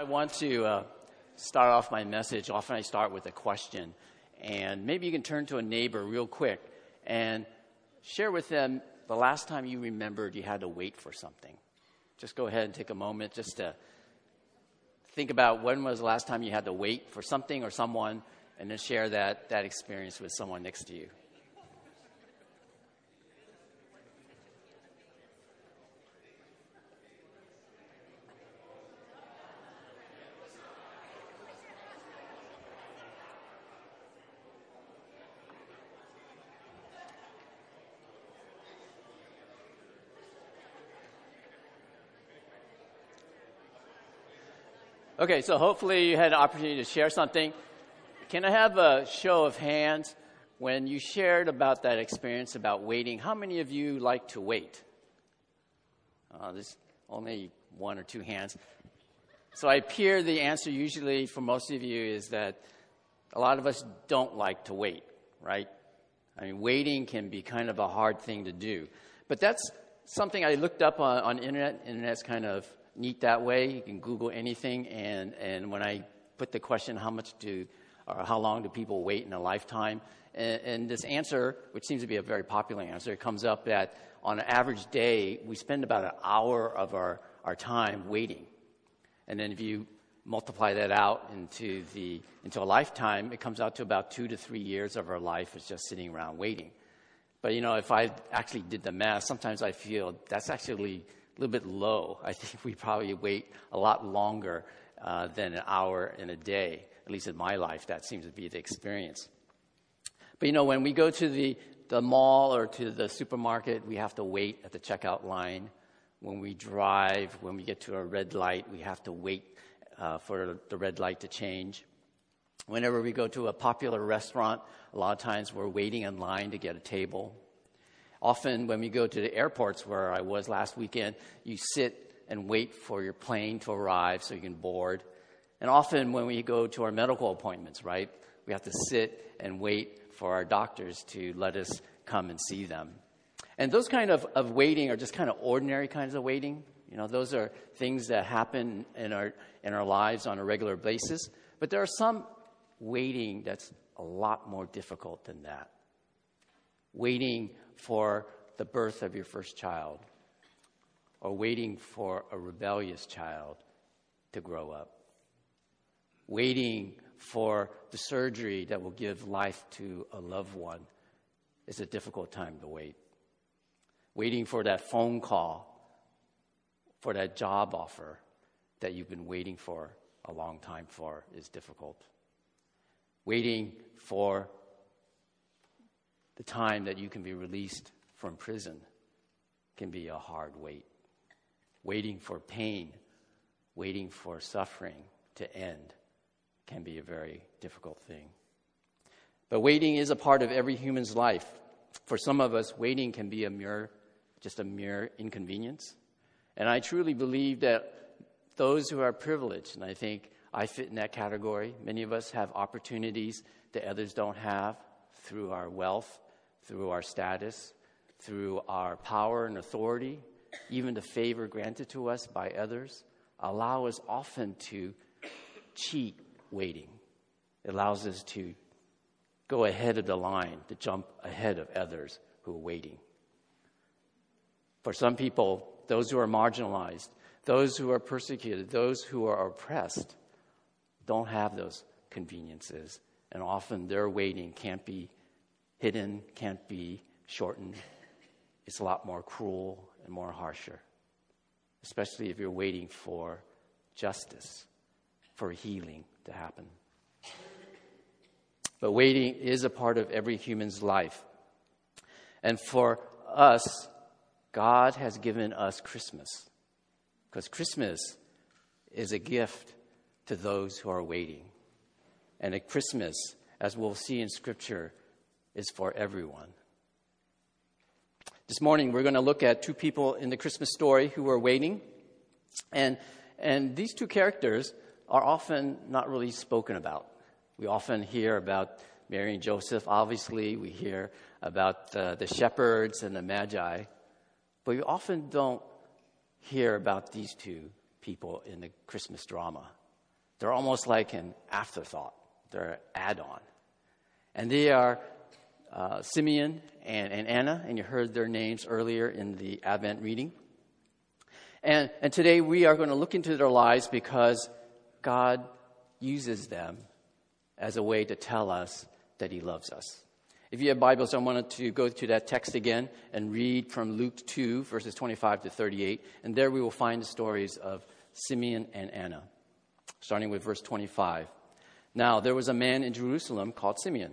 I want to uh, start off my message. Often I start with a question, and maybe you can turn to a neighbor real quick and share with them the last time you remembered you had to wait for something. Just go ahead and take a moment just to think about when was the last time you had to wait for something or someone, and then share that, that experience with someone next to you. Okay, so hopefully you had an opportunity to share something. Can I have a show of hands when you shared about that experience about waiting? How many of you like to wait? Uh, there's only one or two hands. So I hear the answer usually for most of you is that a lot of us don't like to wait, right? I mean, waiting can be kind of a hard thing to do. But that's something I looked up on, on internet. Internet's kind of neat that way. You can Google anything, and, and when I put the question, how much do or how long do people wait in a lifetime? And, and this answer, which seems to be a very popular answer, comes up that on an average day, we spend about an hour of our, our time waiting. And then if you multiply that out into, the, into a lifetime, it comes out to about two to three years of our life is just sitting around waiting. But you know, if I actually did the math, sometimes I feel that's actually little bit low. I think we probably wait a lot longer uh, than an hour in a day. At least in my life, that seems to be the experience. But you know, when we go to the, the mall or to the supermarket, we have to wait at the checkout line. When we drive, when we get to a red light, we have to wait uh, for the red light to change. Whenever we go to a popular restaurant, a lot of times we're waiting in line to get a table. Often, when we go to the airports where I was last weekend, you sit and wait for your plane to arrive so you can board. And often, when we go to our medical appointments, right, we have to sit and wait for our doctors to let us come and see them. And those kind of, of waiting are just kind of ordinary kinds of waiting. You know, those are things that happen in our, in our lives on a regular basis. But there are some waiting that's a lot more difficult than that. Waiting for the birth of your first child or waiting for a rebellious child to grow up, waiting for the surgery that will give life to a loved one is a difficult time to wait. Waiting for that phone call, for that job offer that you've been waiting for a long time for is difficult. Waiting for the time that you can be released from prison can be a hard wait. Waiting for pain, waiting for suffering to end can be a very difficult thing. But waiting is a part of every human's life. For some of us, waiting can be a mere, just a mere inconvenience. And I truly believe that those who are privileged, and I think I fit in that category, many of us have opportunities that others don't have through our wealth, through our status, through our power and authority, even the favor granted to us by others, allow us often to cheat waiting. It allows us to go ahead of the line, to jump ahead of others who are waiting. For some people, those who are marginalized, those who are persecuted, those who are oppressed, don't have those conveniences. And often their waiting can't be hidden, can't be shortened. It's a lot more cruel and more harsher, especially if you're waiting for justice, for healing to happen. But waiting is a part of every human's life. And for us, God has given us Christmas. Because Christmas is a gift to those who are waiting. And at Christmas, as we'll see in Scripture, is for everyone. This morning, we're going to look at two people in the Christmas story who are waiting. And, and these two characters are often not really spoken about. We often hear about Mary and Joseph. Obviously, we hear about the, the shepherds and the magi. But we often don't hear about these two people in the Christmas drama. They're almost like an afterthought, they're an add on. And they are uh, Simeon and, and Anna, and you heard their names earlier in the Advent reading. And, and today we are going to look into their lives because God uses them as a way to tell us that He loves us. If you have Bibles, I wanted to go to that text again and read from Luke 2, verses 25 to 38. And there we will find the stories of Simeon and Anna, starting with verse 25. Now, there was a man in Jerusalem called Simeon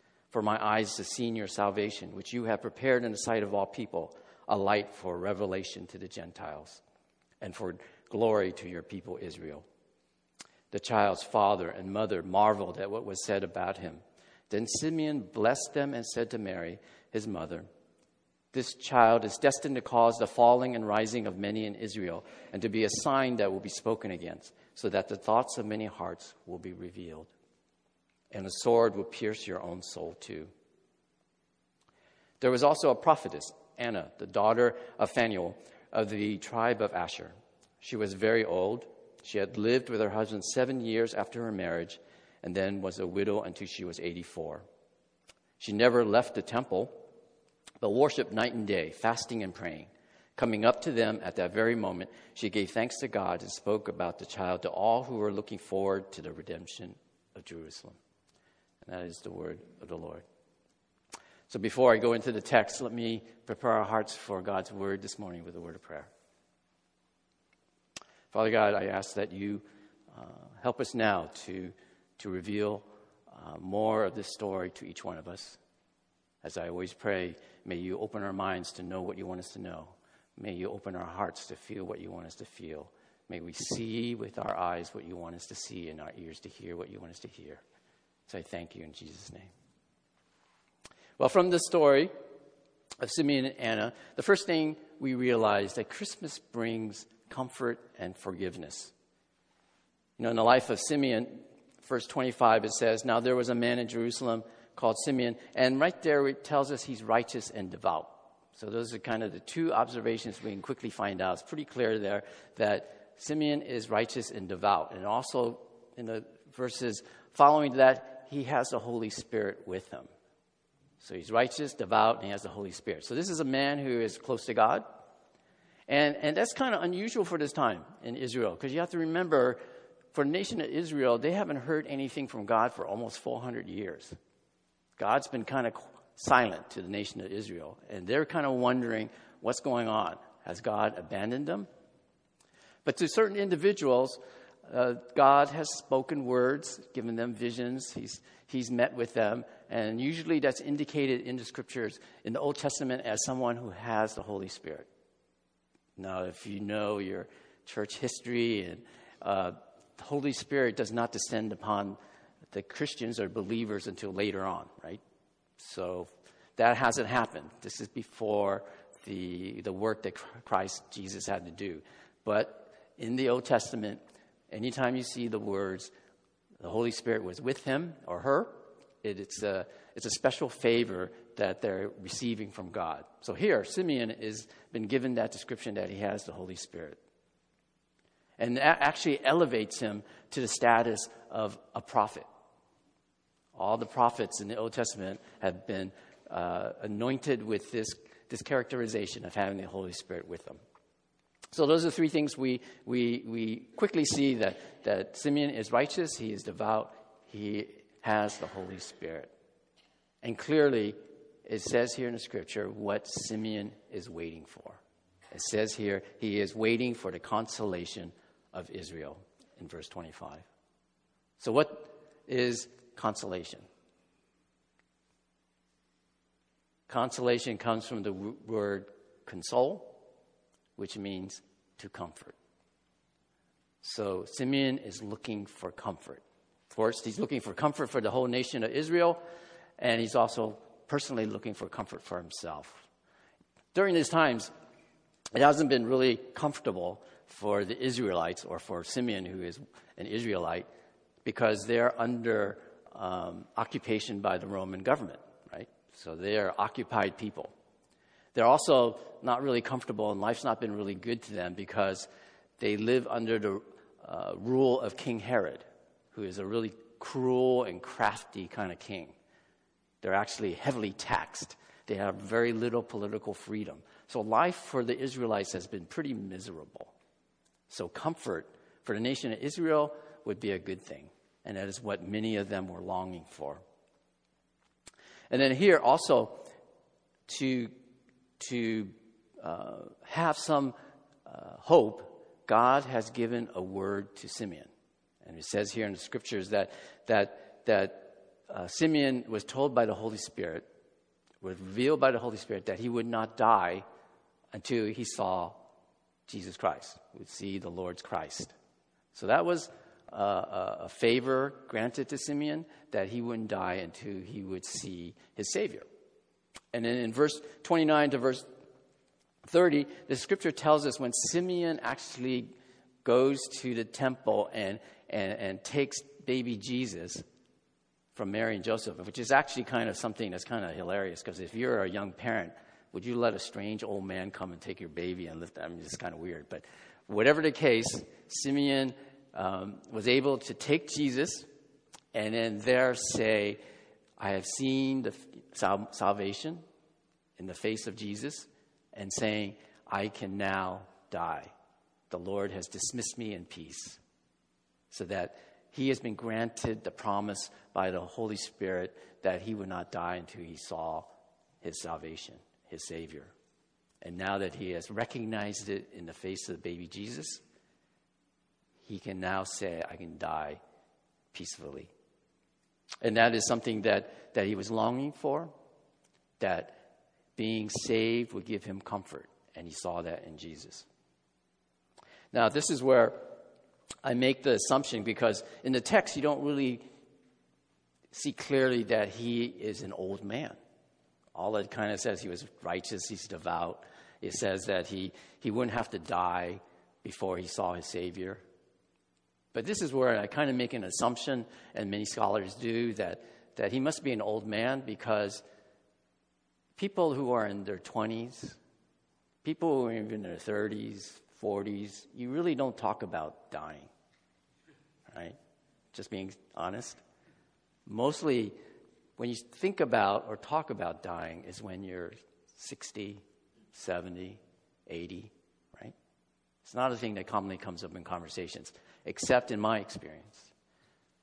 For my eyes have seen your salvation, which you have prepared in the sight of all people, a light for revelation to the Gentiles, and for Glory to your people, Israel. The child's father and mother marveled at what was said about him. Then Simeon blessed them and said to Mary, his mother, This child is destined to cause the falling and rising of many in Israel, and to be a sign that will be spoken against, so that the thoughts of many hearts will be revealed. And a sword will pierce your own soul too. There was also a prophetess, Anna, the daughter of Phanuel of the tribe of Asher. She was very old. She had lived with her husband seven years after her marriage and then was a widow until she was 84. She never left the temple, but worshiped night and day, fasting and praying. Coming up to them at that very moment, she gave thanks to God and spoke about the child to all who were looking forward to the redemption of Jerusalem. And that is the word of the Lord. So before I go into the text, let me prepare our hearts for God's word this morning with a word of prayer. Father God, I ask that you uh, help us now to, to reveal uh, more of this story to each one of us. As I always pray, may you open our minds to know what you want us to know. May you open our hearts to feel what you want us to feel. May we see with our eyes what you want us to see and our ears to hear what you want us to hear. So I thank you in Jesus' name. Well, from the story of Simeon and Anna, the first thing we realize that Christmas brings comfort, and forgiveness. You know, in the life of Simeon, verse 25, it says, Now there was a man in Jerusalem called Simeon, and right there it tells us he's righteous and devout. So those are kind of the two observations we can quickly find out. It's pretty clear there that Simeon is righteous and devout. And also in the verses following that, he has the Holy Spirit with him. So he's righteous, devout, and he has the Holy Spirit. So this is a man who is close to God. And, and that's kind of unusual for this time in Israel, because you have to remember, for the nation of Israel, they haven't heard anything from God for almost 400 years. God's been kind of silent to the nation of Israel, and they're kind of wondering what's going on. Has God abandoned them? But to certain individuals, uh, God has spoken words, given them visions. He's, he's met with them. And usually that's indicated in the scriptures in the Old Testament as someone who has the Holy Spirit. Now, if you know your church history, and uh, the Holy Spirit does not descend upon the Christians or believers until later on, right? So that hasn't happened. This is before the the work that Christ Jesus had to do. But in the Old Testament, anytime you see the words, the Holy Spirit was with him or her, it, it's a it's a special favor that they're receiving from God. So here, Simeon has been given that description that he has the Holy Spirit. And that actually elevates him to the status of a prophet. All the prophets in the Old Testament have been uh, anointed with this, this characterization of having the Holy Spirit with them. So those are three things we, we, we quickly see that, that Simeon is righteous, he is devout, he has the Holy Spirit. And clearly, it says here in the scripture what Simeon is waiting for. It says here he is waiting for the consolation of Israel in verse 25. So, what is consolation? Consolation comes from the word console, which means to comfort. So, Simeon is looking for comfort. Course, he's looking for comfort for the whole nation of Israel, and he's also personally looking for comfort for himself. During these times, it hasn't been really comfortable for the Israelites or for Simeon, who is an Israelite, because they're under um, occupation by the Roman government, right? So they're occupied people. They're also not really comfortable, and life's not been really good to them because they live under the uh, rule of King Herod, who is a really cruel and crafty kind of king. They're actually heavily taxed. They have very little political freedom. So life for the Israelites has been pretty miserable. So comfort for the nation of Israel would be a good thing. And that is what many of them were longing for. And then here also to, to uh, have some uh, hope, God has given a word to Simeon. And it says here in the scriptures that, that, that uh, Simeon was told by the Holy Spirit, was revealed by the Holy Spirit, that he would not die until he saw Jesus Christ, would see the Lord's Christ. So that was uh, a favor granted to Simeon that he wouldn't die until he would see his Savior. And then in verse 29 to verse 30, the scripture tells us when Simeon actually goes to the temple and, and, and takes baby Jesus from Mary and Joseph, which is actually kind of something that's kind of hilarious because if you're a young parent, would you let a strange old man come and take your baby and lift? I mean, it's kind of weird. But whatever the case, Simeon um, was able to take Jesus and then there say, I have seen the sal- salvation in the face of Jesus, and saying, I can now die. The Lord has dismissed me in peace. So that he has been granted the promise by the Holy Spirit that he would not die until he saw his salvation, his Savior. And now that he has recognized it in the face of the baby Jesus, he can now say, I can die peacefully. And that is something that, that he was longing for, that being saved would give him comfort. And he saw that in Jesus. Now, this is where I make the assumption because in the text, you don't really see clearly that he is an old man. All it kind of says he was righteous, he's devout. It says that he, he wouldn't have to die before he saw his Savior. But this is where I kind of make an assumption, and many scholars do, that, that he must be an old man because people who are in their 20s, people who are even in their 30s, 40s, you really don't talk about dying, right? Just being honest. Mostly, when you think about or talk about dying, is when you're 60, 70, 80, right? It's not a thing that commonly comes up in conversations except in my experience,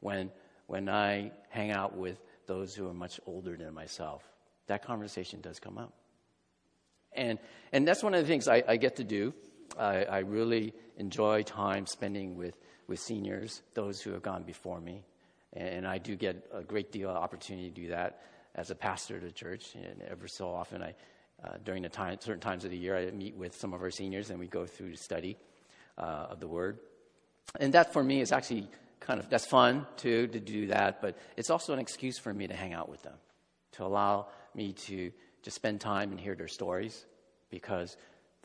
when, when I hang out with those who are much older than myself. That conversation does come up. And, and that's one of the things I, I get to do. I, I really enjoy time spending with, with seniors, those who have gone before me. And I do get a great deal of opportunity to do that as a pastor of the church. And ever so often, I, uh, during the time, certain times of the year, I meet with some of our seniors and we go through the study uh, of the Word. And that for me is actually kind of, that's fun too, to do that, but it's also an excuse for me to hang out with them, to allow me to just spend time and hear their stories because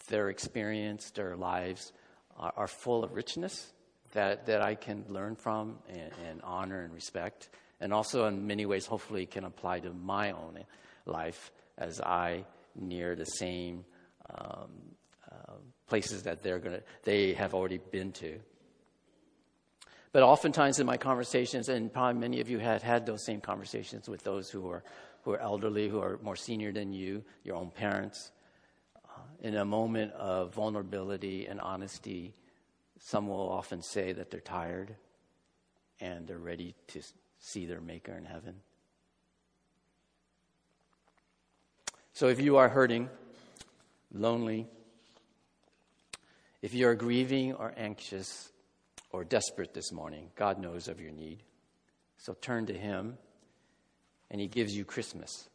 their experience, their lives are, are full of richness that, that I can learn from and, and, honor and respect. And also, in many ways, hopefully, can apply to my own life as I near the same um, uh, places that they're gonna, they have already been to. But oftentimes in my conversations, and probably many of you had had those same conversations with those who are, who are elderly, who are more senior than you, your own parents, uh, in a moment of vulnerability and honesty, some will often say that they're tired and they're ready to see their Maker in heaven. So if you are hurting, lonely, if you are grieving or anxious, or desperate this morning, God knows of your need. So turn to Him, and He gives you Christmas,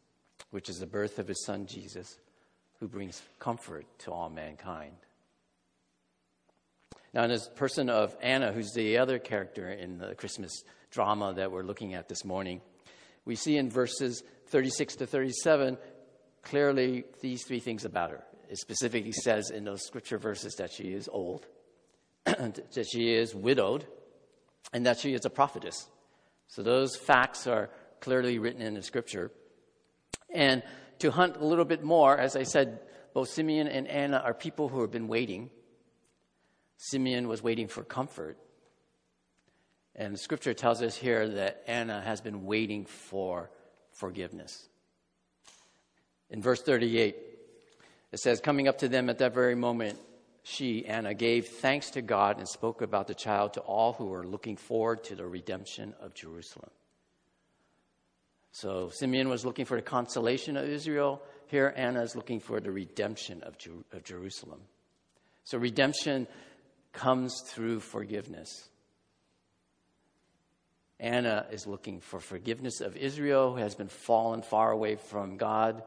which is the birth of His Son Jesus, who brings comfort to all mankind. Now, in this person of Anna, who's the other character in the Christmas drama that we're looking at this morning, we see in verses 36 to 37 clearly these three things about her. It specifically says in those scripture verses that she is old, that she is widowed, and that she is a prophetess. So those facts are clearly written in the scripture. And to hunt a little bit more, as I said, both Simeon and Anna are people who have been waiting. Simeon was waiting for comfort. And scripture tells us here that Anna has been waiting for forgiveness. In verse 38, it says, Coming up to them at that very moment, she, Anna, gave thanks to God and spoke about the child to all who were looking forward to the redemption of Jerusalem. So Simeon was looking for the consolation of Israel. Here, Anna is looking for the redemption of, Jer- of Jerusalem. So redemption comes through forgiveness. Anna is looking for forgiveness of Israel, who has been fallen far away from God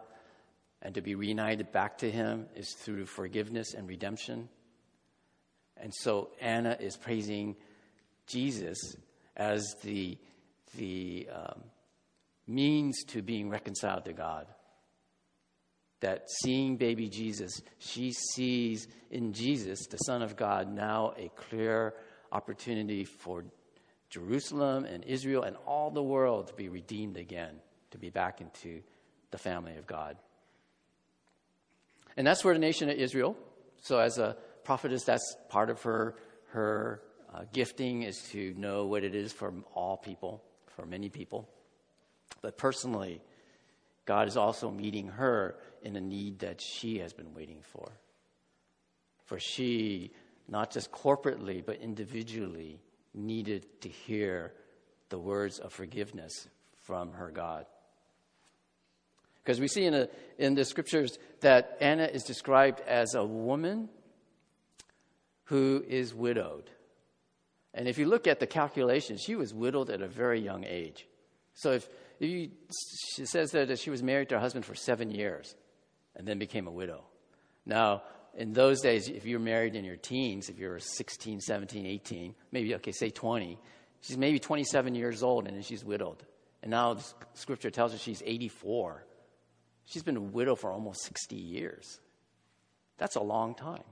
and to be reunited back to Him is through forgiveness and redemption. And so Anna is praising Jesus as the, the um, means to being reconciled to God. That seeing baby Jesus, she sees in Jesus, the Son of God, now a clear opportunity for Jerusalem and Israel and all the world to be redeemed again, to be back into the family of God. And that's where the nation of Israel, so as a prophetess, that's part of her, her uh, gifting is to know what it is for all people, for many people. But personally, God is also meeting her in a need that she has been waiting for. For she, not just corporately, but individually, needed to hear the words of forgiveness from her God. Because we see in, a, in the scriptures that Anna is described as a woman who is widowed. And if you look at the calculations, she was widowed at a very young age. So if, if you, she says that she was married to her husband for seven years and then became a widow. Now, in those days, if you were married in your teens, if you were 16, 17, 18, maybe, okay, say 20, she's maybe 27 years old and she's widowed. And now the scripture tells us she's 84. She's been a widow for almost 60 years. That's a long time.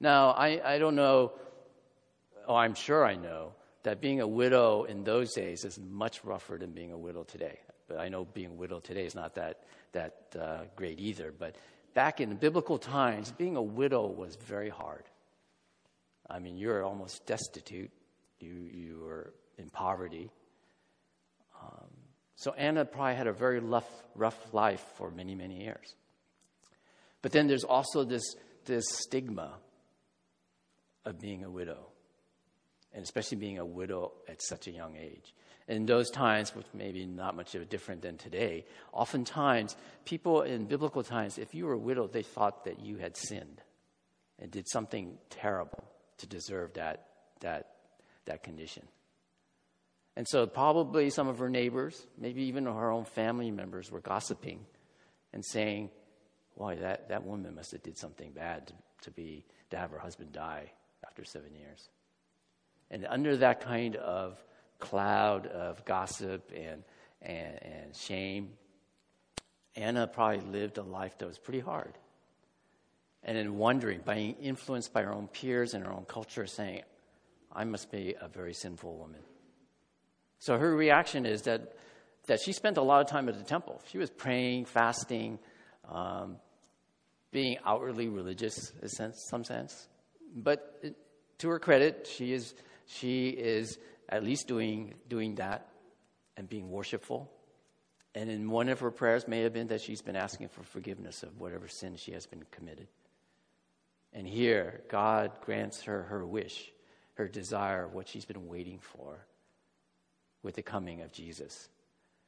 Now, I, I don't know, oh, I'm sure I know, that being a widow in those days is much rougher than being a widow today. But I know being a widow today is not that, that uh, great either. But back in biblical times, being a widow was very hard. I mean, you're almost destitute, you, you were in poverty. Um, so Anna probably had a very rough, rough life for many, many years. But then there's also this, this stigma of being a widow, and especially being a widow at such a young age. In those times, which maybe not much different than today, oftentimes people in biblical times, if you were a widow, they thought that you had sinned and did something terrible to deserve that, that, that condition. And so, probably some of her neighbors, maybe even her own family members, were gossiping and saying, "Why that, that woman must have did something bad to, to be to have her husband die after seven years." And under that kind of cloud of gossip and and, and shame, Anna probably lived a life that was pretty hard. And in wondering, being influenced by her own peers and her own culture, saying, "I must be a very sinful woman." So her reaction is that, that she spent a lot of time at the temple. She was praying, fasting, um, being outwardly religious in sense, some sense. But it, to her credit, she is, she is at least doing, doing that and being worshipful. And in one of her prayers may have been that she's been asking for forgiveness of whatever sin she has been committed. And here, God grants her her wish, her desire, what she's been waiting for with the coming of Jesus.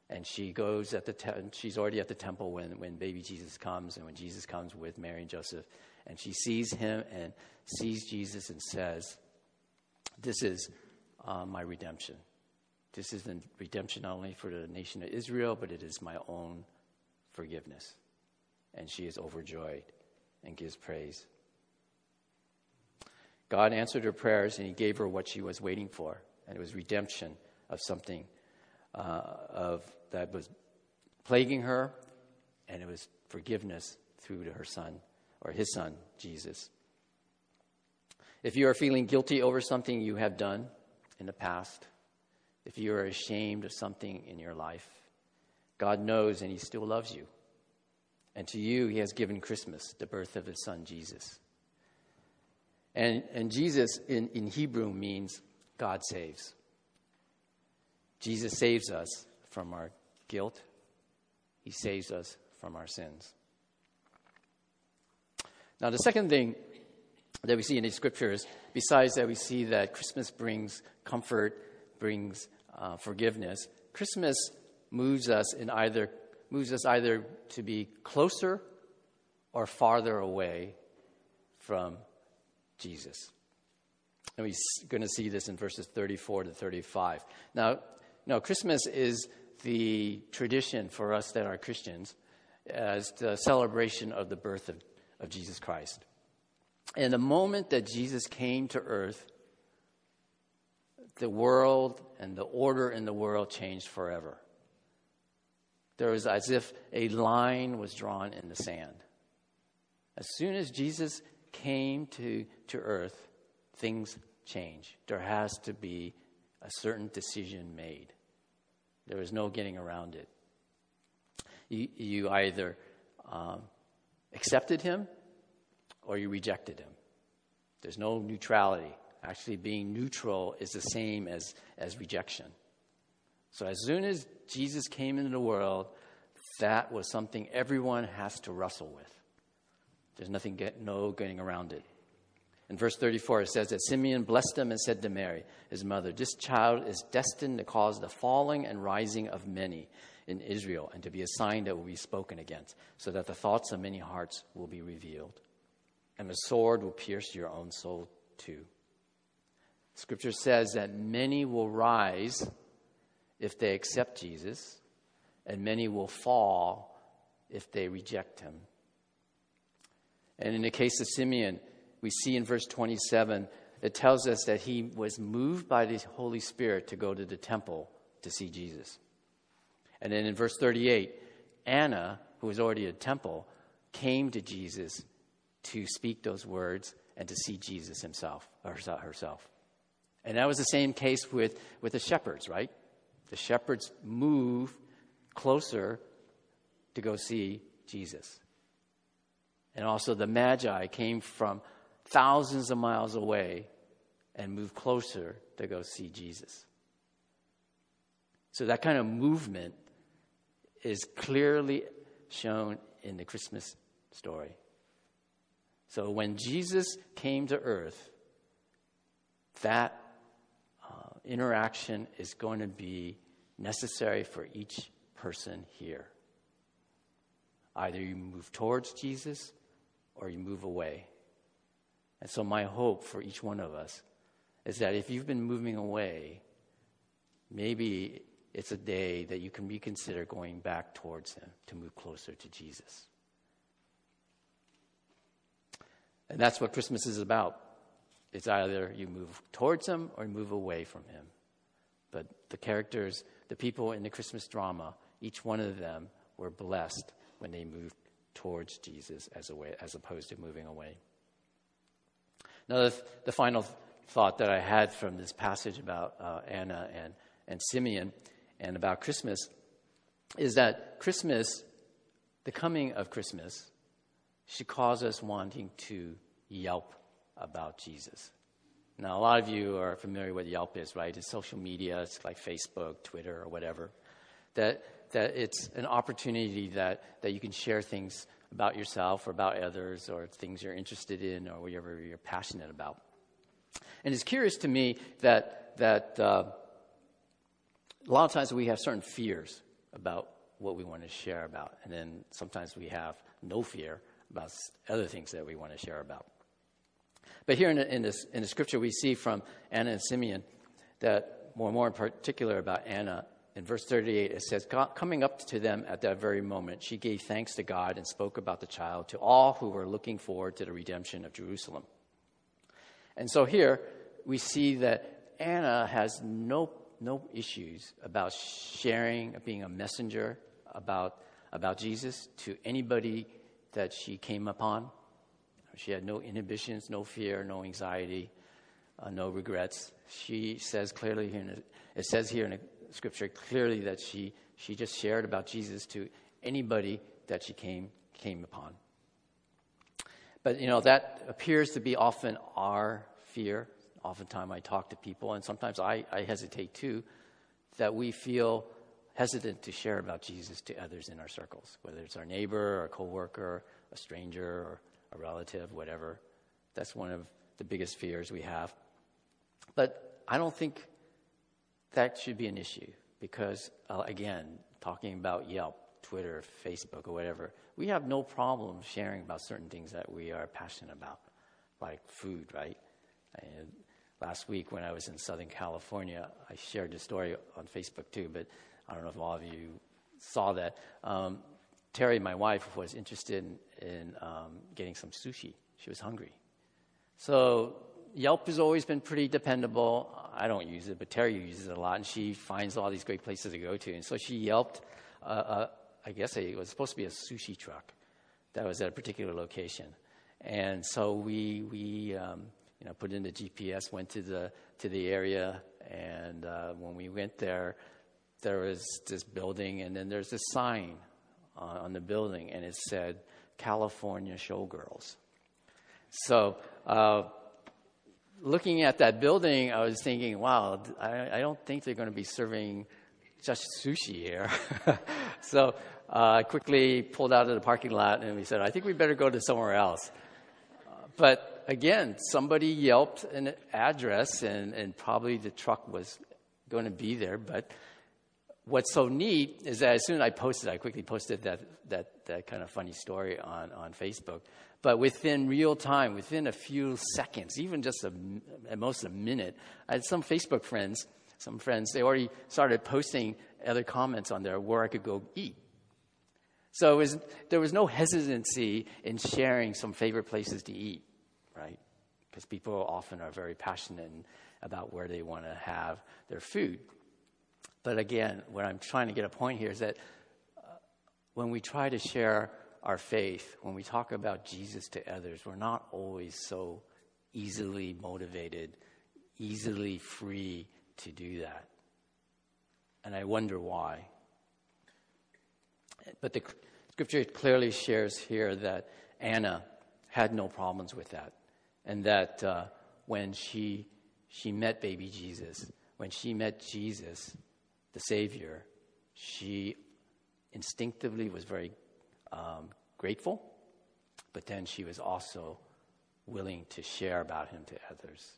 And she goes at the te- she's already at the temple when, when baby Jesus comes and when Jesus comes with Mary and Joseph. And she sees him and sees Jesus and says, This is uh, my redemption. This is the redemption not only for the nation of Israel, but it is my own forgiveness. And she is overjoyed and gives praise. God answered her prayers and he gave her what she was waiting for, and it was redemption of something uh, of that was plaguing her, and it was forgiveness through to her son or his son, Jesus. If you are feeling guilty over something you have done in the past, if you are ashamed of something in your life, God knows and He still loves you. And to you, He has given Christmas, the birth of His Son, Jesus. And, and Jesus in, in Hebrew means God saves. Jesus saves us from our guilt, He saves us from our sins. Now, the second thing that we see in the scriptures, besides that we see that Christmas brings comfort, brings uh, forgiveness, Christmas moves us in either moves us either to be closer or farther away from Jesus. And we're going to see this in verses 34 to 35. Now, no, Christmas is the tradition for us that are Christians as the celebration of the birth of, of Jesus Christ. And the moment that Jesus came to earth, the world and the order in the world changed forever. There was as if a line was drawn in the sand. As soon as Jesus came to, to earth, things change. There has to be a certain decision made. There is no getting around it. You, you either um, accepted him or you rejected him. There's no neutrality. Actually, being neutral is the same as, as rejection. So, as soon as Jesus came into the world, that was something everyone has to wrestle with. There's nothing, get, no getting around it. In verse 34, it says that Simeon blessed him and said to Mary, his mother, This child is destined to cause the falling and rising of many in Israel and to be a sign that will be spoken against, so that the thoughts of many hearts will be revealed. And the sword will pierce your own soul too. Scripture says that many will rise if they accept Jesus, and many will fall if they reject him. And in the case of Simeon, we see in verse 27, it tells us that he was moved by the Holy Spirit to go to the temple to see Jesus. And then in verse 38, Anna, who was already at temple, came to Jesus to speak those words and to see Jesus himself, or herself. And that was the same case with, with the shepherds, right? The shepherds move closer to go see Jesus. And also, the Magi came from thousands of miles away and move closer to go see Jesus. So, that kind of movement is clearly shown in the Christmas story. So, when Jesus came to earth, that uh, interaction is going to be necessary for each person here. Either you move towards Jesus or you move away. And so, my hope for each one of us is that if you've been moving away, maybe it's a day that you can reconsider going back towards Him to move closer to Jesus. And that's what Christmas is about. It's either you move towards Him or move away from Him. But the characters, the people in the Christmas drama, each one of them were blessed when they moved towards Jesus as, a way, as opposed to moving away. Now, the, the final thought that I had from this passage about uh, Anna and, and Simeon and about Christmas is that Christmas, the coming of Christmas, should cause us wanting to yelp about Jesus. Now, a lot of you are familiar with Yelp is, right? It's social media, it's like Facebook, Twitter, or whatever. That that it's an opportunity that, that you can share things about yourself or about others or things you're interested in or whatever you're passionate about. And it's curious to me that, that uh, a lot of times we have certain fears about what we want to share about, and then sometimes we have no fear about other things that we want to share about. But here in the, in, this, in the scripture, we see from Anna and Simeon that more and more in particular about Anna in verse 38, it says, Coming up to them at that very moment, she gave thanks to God and spoke about the child to all who were looking forward to the redemption of Jerusalem. And so here we see that Anna has no, no issues about sharing, being a messenger about, about Jesus to anybody that she came upon. She had no inhibitions, no fear, no anxiety, uh, no regrets. She says clearly here, it says here in scripture clearly that she, she just shared about Jesus to anybody that she came, came upon. But, you know, that appears to be often our fear. Oftentimes I talk to people, and sometimes I, I hesitate too, that we feel hesitant to share about Jesus to others in our circles, whether it's our neighbor or a coworker, a stranger or a relative, whatever. That's one of the biggest fears we have. But I don't think that should be an issue because, uh, again, talking about Yelp, Twitter, Facebook, or whatever, we have no problem sharing about certain things that we are passionate about, like food, right? And last week when I was in Southern California, I shared the story on Facebook too, but I don't know if all of you saw that. Um, Terry, my wife, was interested in, in um, getting some sushi. She was hungry. So Yelp has always been pretty dependable. I don't use it, but Terry uses it a lot, and she finds all these great places to go to. And so she Yelped, uh, uh, I guess it was supposed to be a sushi truck that was at a particular location. And so we, we um, you know, put in the GPS, went to the, to the area, and uh, when we went there, there was this building, and then there's this sign on, the building, and it said, California Showgirls. So, uh, looking at that building, I was thinking, wow, I, I don't think they're going to be serving just sushi here. so uh, I quickly pulled out of the parking lot and we said, I think we better go to somewhere else. Uh, but again, somebody yelped an address and, and probably the truck was going to be there. But what's so neat is that as soon as I posted, I quickly posted that, that, that kind of funny story on, on Facebook. But within real time, within a few seconds, even just a, at most a minute, I had some Facebook friends, some friends, they already started posting other comments on there where I could go eat. So was, there was no hesitancy in sharing some favorite places to eat, right? Because people often are very passionate about where they want to have their food. But again, what I'm trying to get a point here is that uh, when we try to share our faith, when we talk about Jesus to others, we're not always so easily motivated, easily free to do that. And I wonder why. But the scripture clearly shares here that Anna had no problems with that. And that uh, when she, she met baby Jesus, when she met Jesus, the Savior, she instinctively was very um, grateful, but then she was also willing to share about him to others.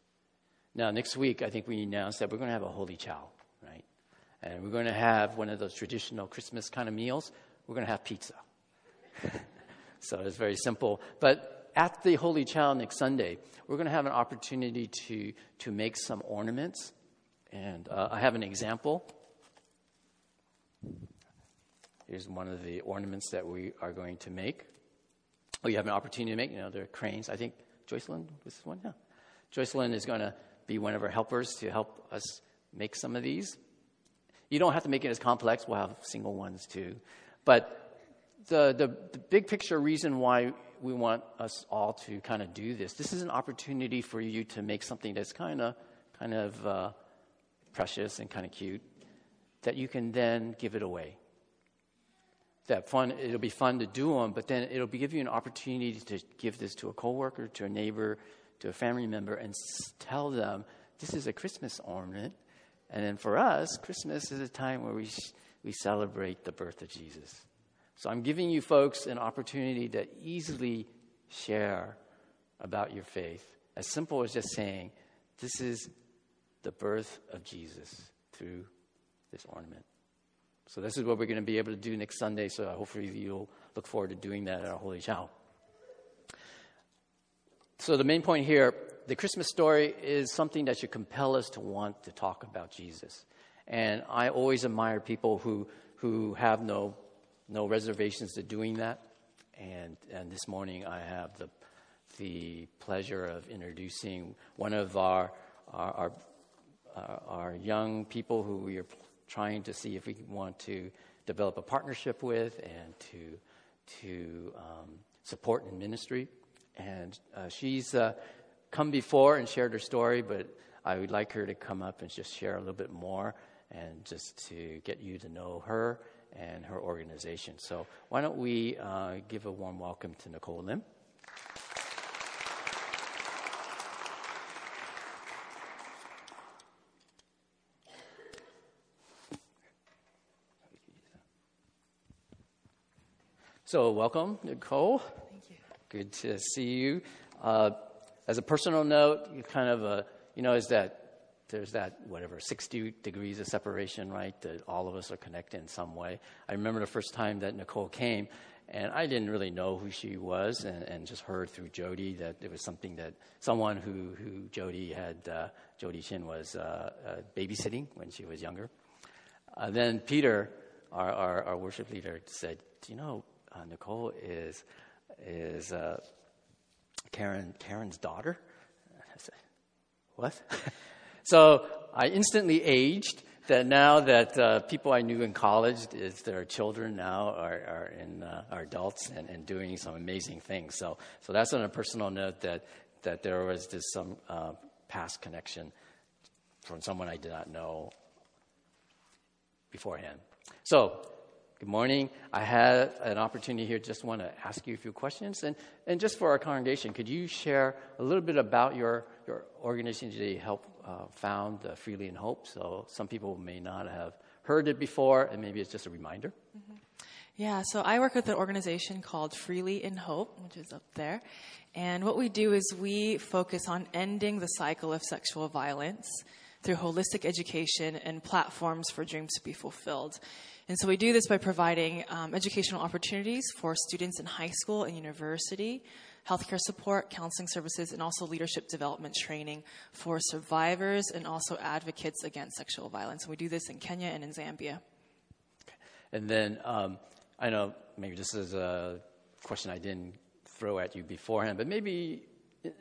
Now, next week, I think we announced that we're going to have a holy chow, right? And we're going to have one of those traditional Christmas kind of meals. We're going to have pizza. so it's very simple. But at the holy chow next Sunday, we're going to have an opportunity to, to make some ornaments. And uh, I have an example. Here's one of the ornaments that we are going to make. Oh, you have an opportunity to make, you know, there are cranes. I think Joycelyn was this one, yeah. Joycelyn is going to be one of our helpers to help us make some of these. You don't have to make it as complex. We'll have single ones too. But the, the, the big picture reason why we want us all to kind of do this, this is an opportunity for you to make something that's kind of, kind of uh, precious and kind of cute that you can then give it away that fun, it'll be fun to do them, but then it'll be, give you an opportunity to give this to a coworker, to a neighbor, to a family member, and tell them this is a Christmas ornament. And then for us, Christmas is a time where we, we celebrate the birth of Jesus. So I'm giving you folks an opportunity to easily share about your faith. As simple as just saying, this is the birth of Jesus through this ornament. So this is what we're going to be able to do next Sunday. So hopefully you'll look forward to doing that at our Holy Chow. So the main point here, the Christmas story is something that should compel us to want to talk about Jesus. And I always admire people who, who have no, no reservations to doing that. And, and this morning I have the, the pleasure of introducing one of our, our, our, our young people who we are trying to see if we want to develop a partnership with and to, to um, support in ministry. And uh, she's uh, come before and shared her story, but I would like her to come up and just share a little bit more and just to get you to know her and her organization. So, why don't we uh, give a warm welcome to Nicole Lim? So, welcome, Nicole. Thank you. Good to see you. Uh, as a personal note, you kind of, uh, you know, is that there's that whatever 60 degrees of separation, right? That all of us are connected in some way. I remember the first time that Nicole came, and I didn't really know who she was, and, and just heard through Jody that it was something that someone who who Jody had uh, Jody Chin was uh, uh, babysitting when she was younger. Uh, then Peter, our, our, our worship leader, said, "Do you know?" Uh, Nicole is is uh, Karen Karen's daughter. I said, what? so I instantly aged. That now that uh, people I knew in college, is their children now are, are in uh, are adults and, and doing some amazing things. So so that's on a personal note that that there was this some uh, past connection from someone I did not know beforehand. So Good morning. I had an opportunity here. Just want to ask you a few questions, and and just for our congregation, could you share a little bit about your your organization that you helped uh, found, uh, Freely in Hope? So some people may not have heard it before, and maybe it's just a reminder. Mm-hmm. Yeah. So I work with an organization called Freely in Hope, which is up there, and what we do is we focus on ending the cycle of sexual violence through holistic education and platforms for dreams to be fulfilled. And so we do this by providing um, educational opportunities for students in high school and university, healthcare support, counseling services, and also leadership development training for survivors and also advocates against sexual violence. And we do this in Kenya and in Zambia. And then um, I know maybe this is a question I didn't throw at you beforehand, but maybe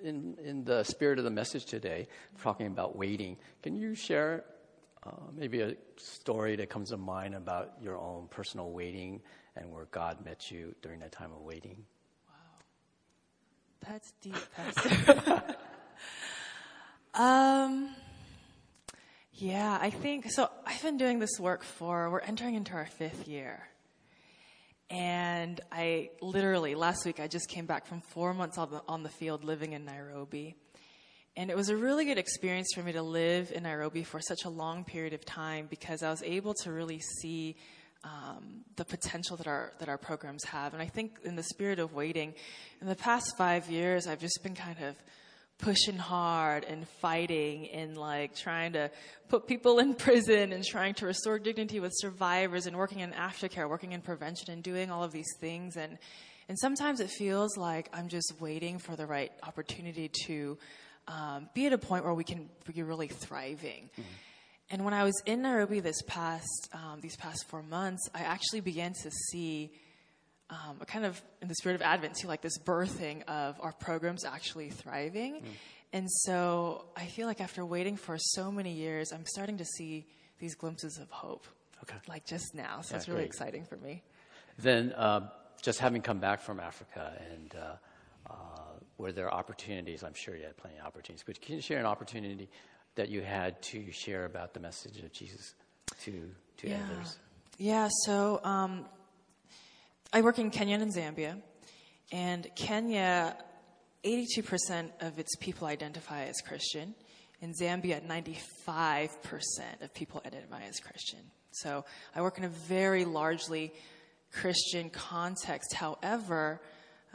in, in the spirit of the message today, talking about waiting, can you share uh, maybe a story that comes to mind about your own personal waiting and where God met you during that time of waiting. Wow. That's deep, Pastor. um, yeah, I think so. I've been doing this work for, we're entering into our fifth year. And I literally, last week, I just came back from four months on the, on the field living in Nairobi. And it was a really good experience for me to live in Nairobi for such a long period of time because I was able to really see um, the potential that our that our programs have. And I think in the spirit of waiting, in the past five years, I've just been kind of pushing hard and fighting and like trying to put people in prison and trying to restore dignity with survivors and working in aftercare, working in prevention and doing all of these things. And and sometimes it feels like I'm just waiting for the right opportunity to um, be at a point where we can be really thriving. Mm-hmm. And when I was in Nairobi this past um, these past four months, I actually began to see um, a kind of in the spirit of Advent, see like this birthing of our programs actually thriving. Mm. And so I feel like after waiting for so many years, I'm starting to see these glimpses of hope. Okay. Like just now. So yeah, it's really great. exciting for me. Then, uh, just having come back from Africa and uh, uh, were there opportunities? I'm sure you had plenty of opportunities, but can you share an opportunity that you had to share about the message of Jesus to, to yeah. others? Yeah, so um, I work in Kenya and Zambia, and Kenya, 82% of its people identify as Christian. In Zambia, 95% of people identify as Christian. So I work in a very largely Christian context. However,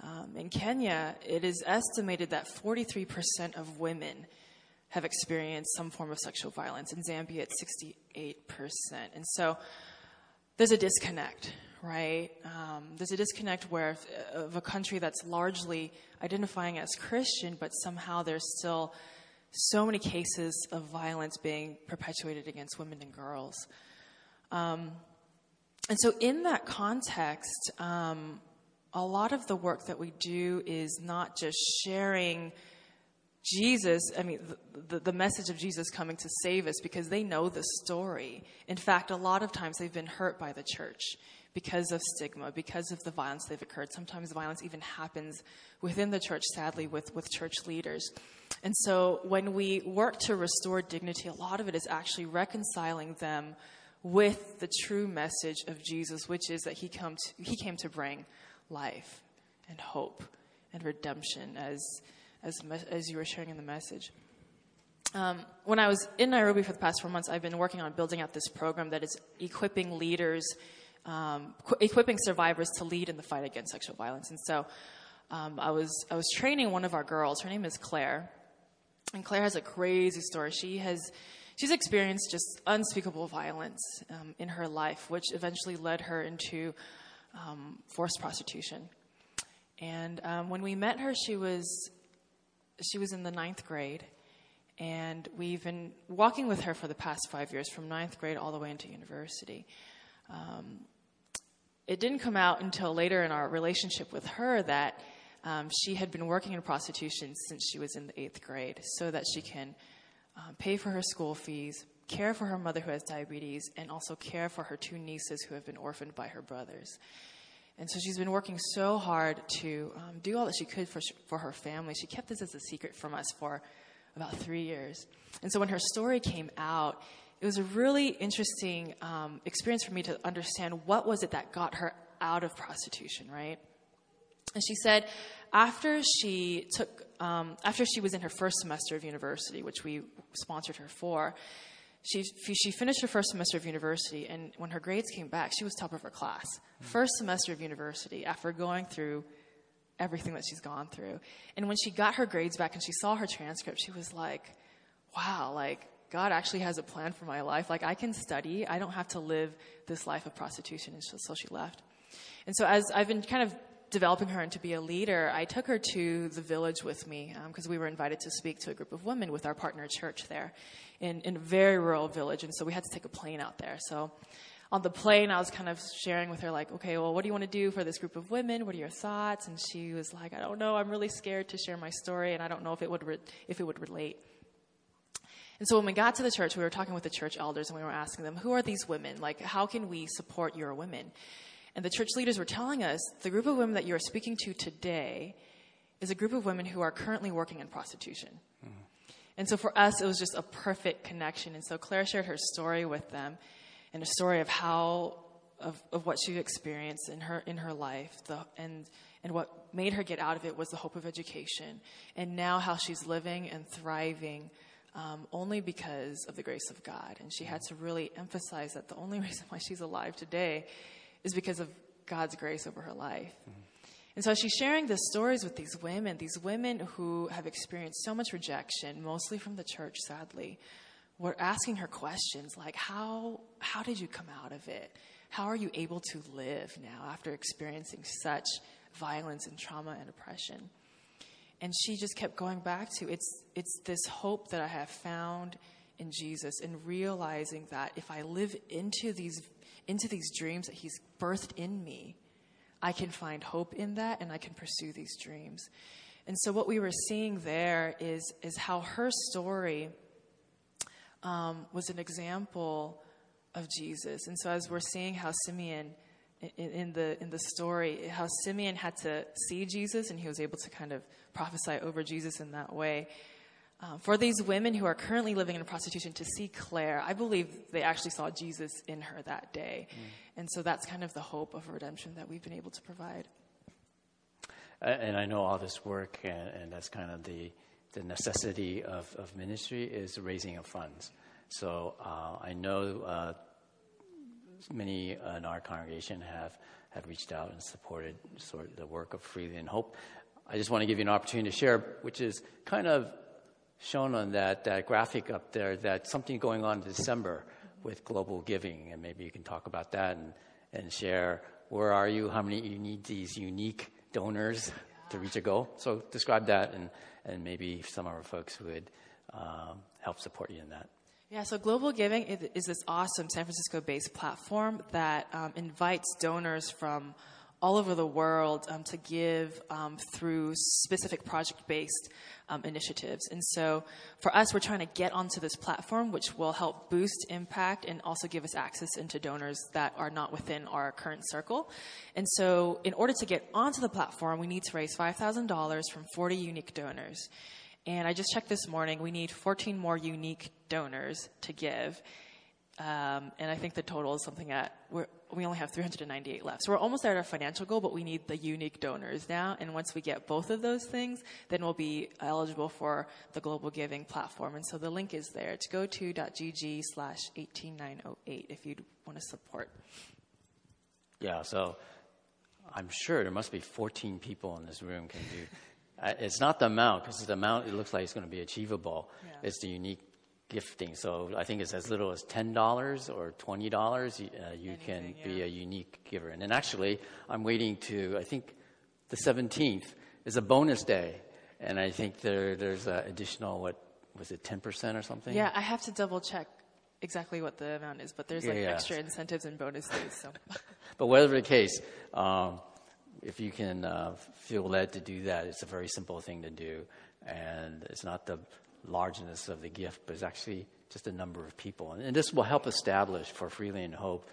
um, in Kenya, it is estimated that 43% of women have experienced some form of sexual violence. In Zambia, it's 68%. And so there's a disconnect, right? Um, there's a disconnect where of a country that's largely identifying as Christian, but somehow there's still so many cases of violence being perpetuated against women and girls. Um, and so, in that context, um, a lot of the work that we do is not just sharing Jesus, I mean, the, the, message of Jesus coming to save us because they know the story. In fact, a lot of times they've been hurt by the church because of stigma, because of the violence they've occurred. Sometimes violence even happens within the church, sadly, with, with church leaders. And so when we work to restore dignity, a lot of it is actually reconciling them with the true message of Jesus, which is that he, come to, he came to bring life and hope and redemption as as, as you were sharing in the message. Um, when I was in Nairobi for the past four months, I've been working on building out this program that is equipping leaders, um, qu- equipping survivors to lead in the fight against sexual violence. And so um, I, was, I was training one of our girls. Her name is Claire. And Claire has a crazy story. She has she's experienced just unspeakable violence um, in her life, which eventually led her into um, forced prostitution. And um, when we met her, she was she was in the ninth grade, and we've been walking with her for the past five years, from ninth grade all the way into university. Um, it didn't come out until later in our relationship with her that um, she had been working in prostitution since she was in the eighth grade so that she can um, pay for her school fees, care for her mother who has diabetes, and also care for her two nieces who have been orphaned by her brothers. And so she's been working so hard to um, do all that she could for, for her family. She kept this as a secret from us for about three years. And so when her story came out, it was a really interesting um, experience for me to understand what was it that got her out of prostitution, right? And she said after she took, um, after she was in her first semester of university, which we sponsored her for, she, she finished her first semester of university, and when her grades came back, she was top of her class. First semester of university, after going through everything that she's gone through. And when she got her grades back and she saw her transcript, she was like, wow, like, God actually has a plan for my life. Like, I can study, I don't have to live this life of prostitution. And so, so she left. And so, as I've been kind of developing her into be a leader, I took her to the village with me because um, we were invited to speak to a group of women with our partner church there in, in a very rural village. And so we had to take a plane out there. So on the plane, I was kind of sharing with her, like, okay, well, what do you want to do for this group of women? What are your thoughts? And she was like, I don't know. I'm really scared to share my story, and I don't know if it would, re- if it would relate. And so when we got to the church, we were talking with the church elders, and we were asking them, who are these women? Like, how can we support your women? And the church leaders were telling us, the group of women that you are speaking to today is a group of women who are currently working in prostitution. Mm-hmm. And so for us, it was just a perfect connection. And so Claire shared her story with them and a story of how, of, of what she experienced in her, in her life. The, and, and what made her get out of it was the hope of education. And now how she's living and thriving um, only because of the grace of God. And she had to really emphasize that the only reason why she's alive today is because of God's grace over her life. Mm-hmm. And so she's sharing the stories with these women, these women who have experienced so much rejection, mostly from the church, sadly. We're asking her questions like, how, how did you come out of it? How are you able to live now after experiencing such violence and trauma and oppression? And she just kept going back to it's, it's this hope that I have found in Jesus and realizing that if I live into these, into these dreams that He's birthed in me, I can find hope in that and I can pursue these dreams. And so what we were seeing there is, is how her story um, was an example of Jesus. And so as we're seeing how Simeon, in, in, the, in the story, how Simeon had to see Jesus and he was able to kind of prophesy over Jesus in that way. Um, for these women who are currently living in prostitution to see Claire, I believe they actually saw Jesus in her that day. Mm. And so that's kind of the hope of redemption that we've been able to provide. And I know all this work, and, and that's kind of the, the necessity of, of ministry is raising of funds. So uh, I know uh, many in our congregation have, have reached out and supported sort of the work of Freely in Hope. I just want to give you an opportunity to share, which is kind of shown on that, that graphic up there that something going on in December with global giving, and maybe you can talk about that and, and share where are you, how many you need these unique donors to reach a goal. So describe that, and, and maybe some of our folks would um, help support you in that. Yeah, so Global Giving is this awesome San Francisco based platform that um, invites donors from all over the world um, to give um, through specific project based um, initiatives. And so for us, we're trying to get onto this platform, which will help boost impact and also give us access into donors that are not within our current circle. And so in order to get onto the platform, we need to raise $5,000 from 40 unique donors. And I just checked this morning, we need 14 more unique donors to give. Um, and I think the total is something at, we only have 398 left. So we're almost at our financial goal, but we need the unique donors now. And once we get both of those things, then we'll be eligible for the global giving platform. And so the link is there. It's goto.gg slash 18908 if you'd want to support. Yeah, so I'm sure there must be 14 people in this room can do it's not the amount because the amount it looks like it's going to be achievable. Yeah. It's the unique gifting. So I think it's as little as ten dollars or twenty dollars. Uh, you Anything, can yeah. be a unique giver. And then actually, I'm waiting to. I think the 17th is a bonus day, and I think there there's an additional what was it 10 percent or something? Yeah, I have to double check exactly what the amount is, but there's like yeah, extra incentives and bonus days. So. but whatever the case. Um, if you can uh, feel led to do that, it's a very simple thing to do. And it's not the largeness of the gift, but it's actually just a number of people. And, and this will help establish for Freely in Hope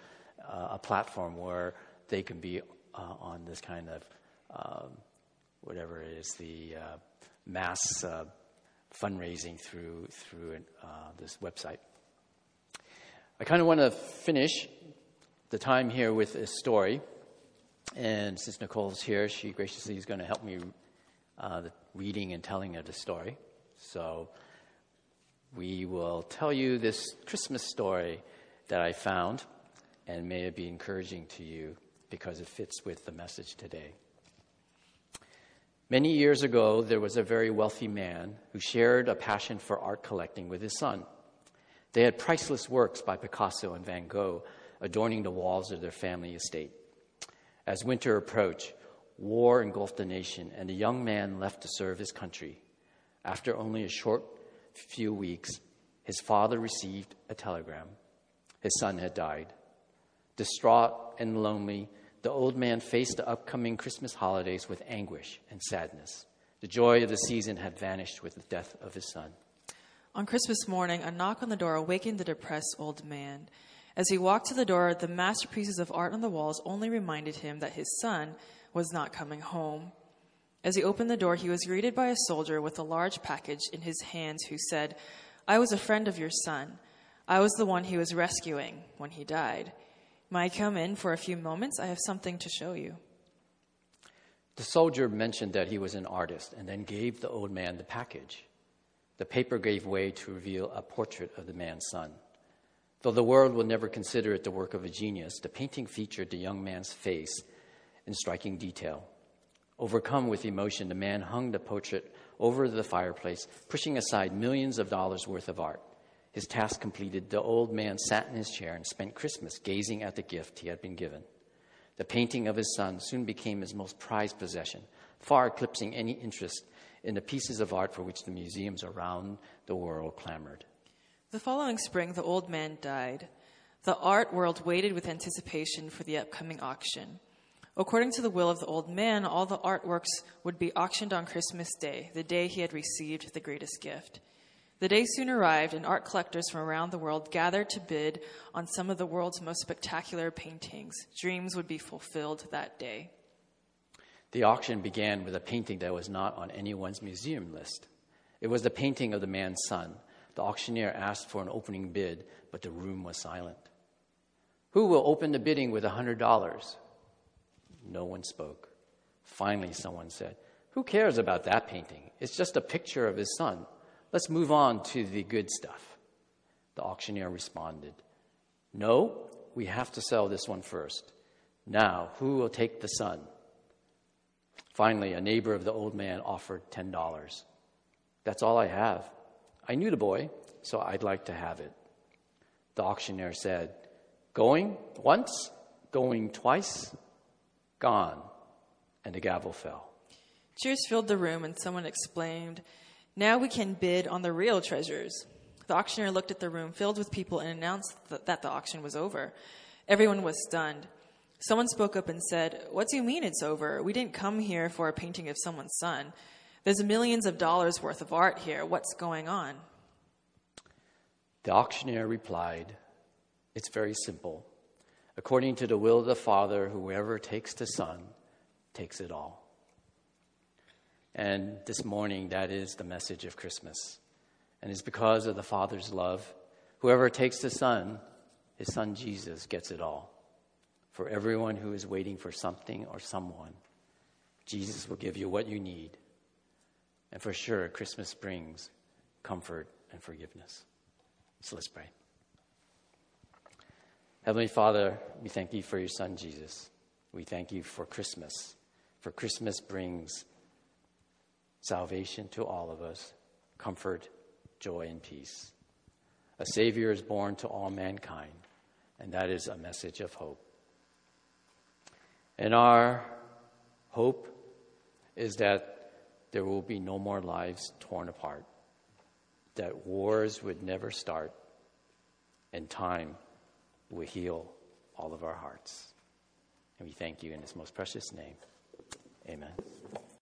uh, a platform where they can be uh, on this kind of um, whatever it is, the uh, mass uh, fundraising through, through uh, this website. I kind of want to finish the time here with a story. And since Nicole's here, she graciously is going to help me uh, the reading and telling of the story. So we will tell you this Christmas story that I found, and may it be encouraging to you because it fits with the message today. Many years ago, there was a very wealthy man who shared a passion for art collecting with his son. They had priceless works by Picasso and Van Gogh adorning the walls of their family estate. As winter approached, war engulfed the nation, and the young man left to serve his country. After only a short few weeks, his father received a telegram. His son had died. Distraught and lonely, the old man faced the upcoming Christmas holidays with anguish and sadness. The joy of the season had vanished with the death of his son. On Christmas morning, a knock on the door awakened the depressed old man. As he walked to the door, the masterpieces of art on the walls only reminded him that his son was not coming home. As he opened the door, he was greeted by a soldier with a large package in his hands who said, I was a friend of your son. I was the one he was rescuing when he died. May I come in for a few moments? I have something to show you. The soldier mentioned that he was an artist and then gave the old man the package. The paper gave way to reveal a portrait of the man's son. Though the world will never consider it the work of a genius, the painting featured the young man's face in striking detail. Overcome with emotion, the man hung the portrait over the fireplace, pushing aside millions of dollars worth of art. His task completed, the old man sat in his chair and spent Christmas gazing at the gift he had been given. The painting of his son soon became his most prized possession, far eclipsing any interest in the pieces of art for which the museums around the world clamored. The following spring, the old man died. The art world waited with anticipation for the upcoming auction. According to the will of the old man, all the artworks would be auctioned on Christmas Day, the day he had received the greatest gift. The day soon arrived, and art collectors from around the world gathered to bid on some of the world's most spectacular paintings. Dreams would be fulfilled that day. The auction began with a painting that was not on anyone's museum list. It was the painting of the man's son the auctioneer asked for an opening bid, but the room was silent. Who will open the bidding with a $100? No one spoke. Finally, someone said, Who cares about that painting? It's just a picture of his son. Let's move on to the good stuff. The auctioneer responded, No, we have to sell this one first. Now, who will take the son? Finally, a neighbor of the old man offered $10. That's all I have. I knew the boy, so I'd like to have it. The auctioneer said, Going once, going twice, gone. And the gavel fell. Cheers filled the room, and someone exclaimed, Now we can bid on the real treasures. The auctioneer looked at the room filled with people and announced that the auction was over. Everyone was stunned. Someone spoke up and said, What do you mean it's over? We didn't come here for a painting of someone's son. There's millions of dollars worth of art here. What's going on? The auctioneer replied, It's very simple. According to the will of the Father, whoever takes the Son takes it all. And this morning, that is the message of Christmas. And it's because of the Father's love. Whoever takes the Son, his Son Jesus, gets it all. For everyone who is waiting for something or someone, Jesus will give you what you need. And for sure, Christmas brings comfort and forgiveness. So let's pray. Heavenly Father, we thank you for your Son, Jesus. We thank you for Christmas, for Christmas brings salvation to all of us, comfort, joy, and peace. A Savior is born to all mankind, and that is a message of hope. And our hope is that there will be no more lives torn apart, that wars would never start, and time will heal all of our hearts. And we thank you in His most precious name. Amen.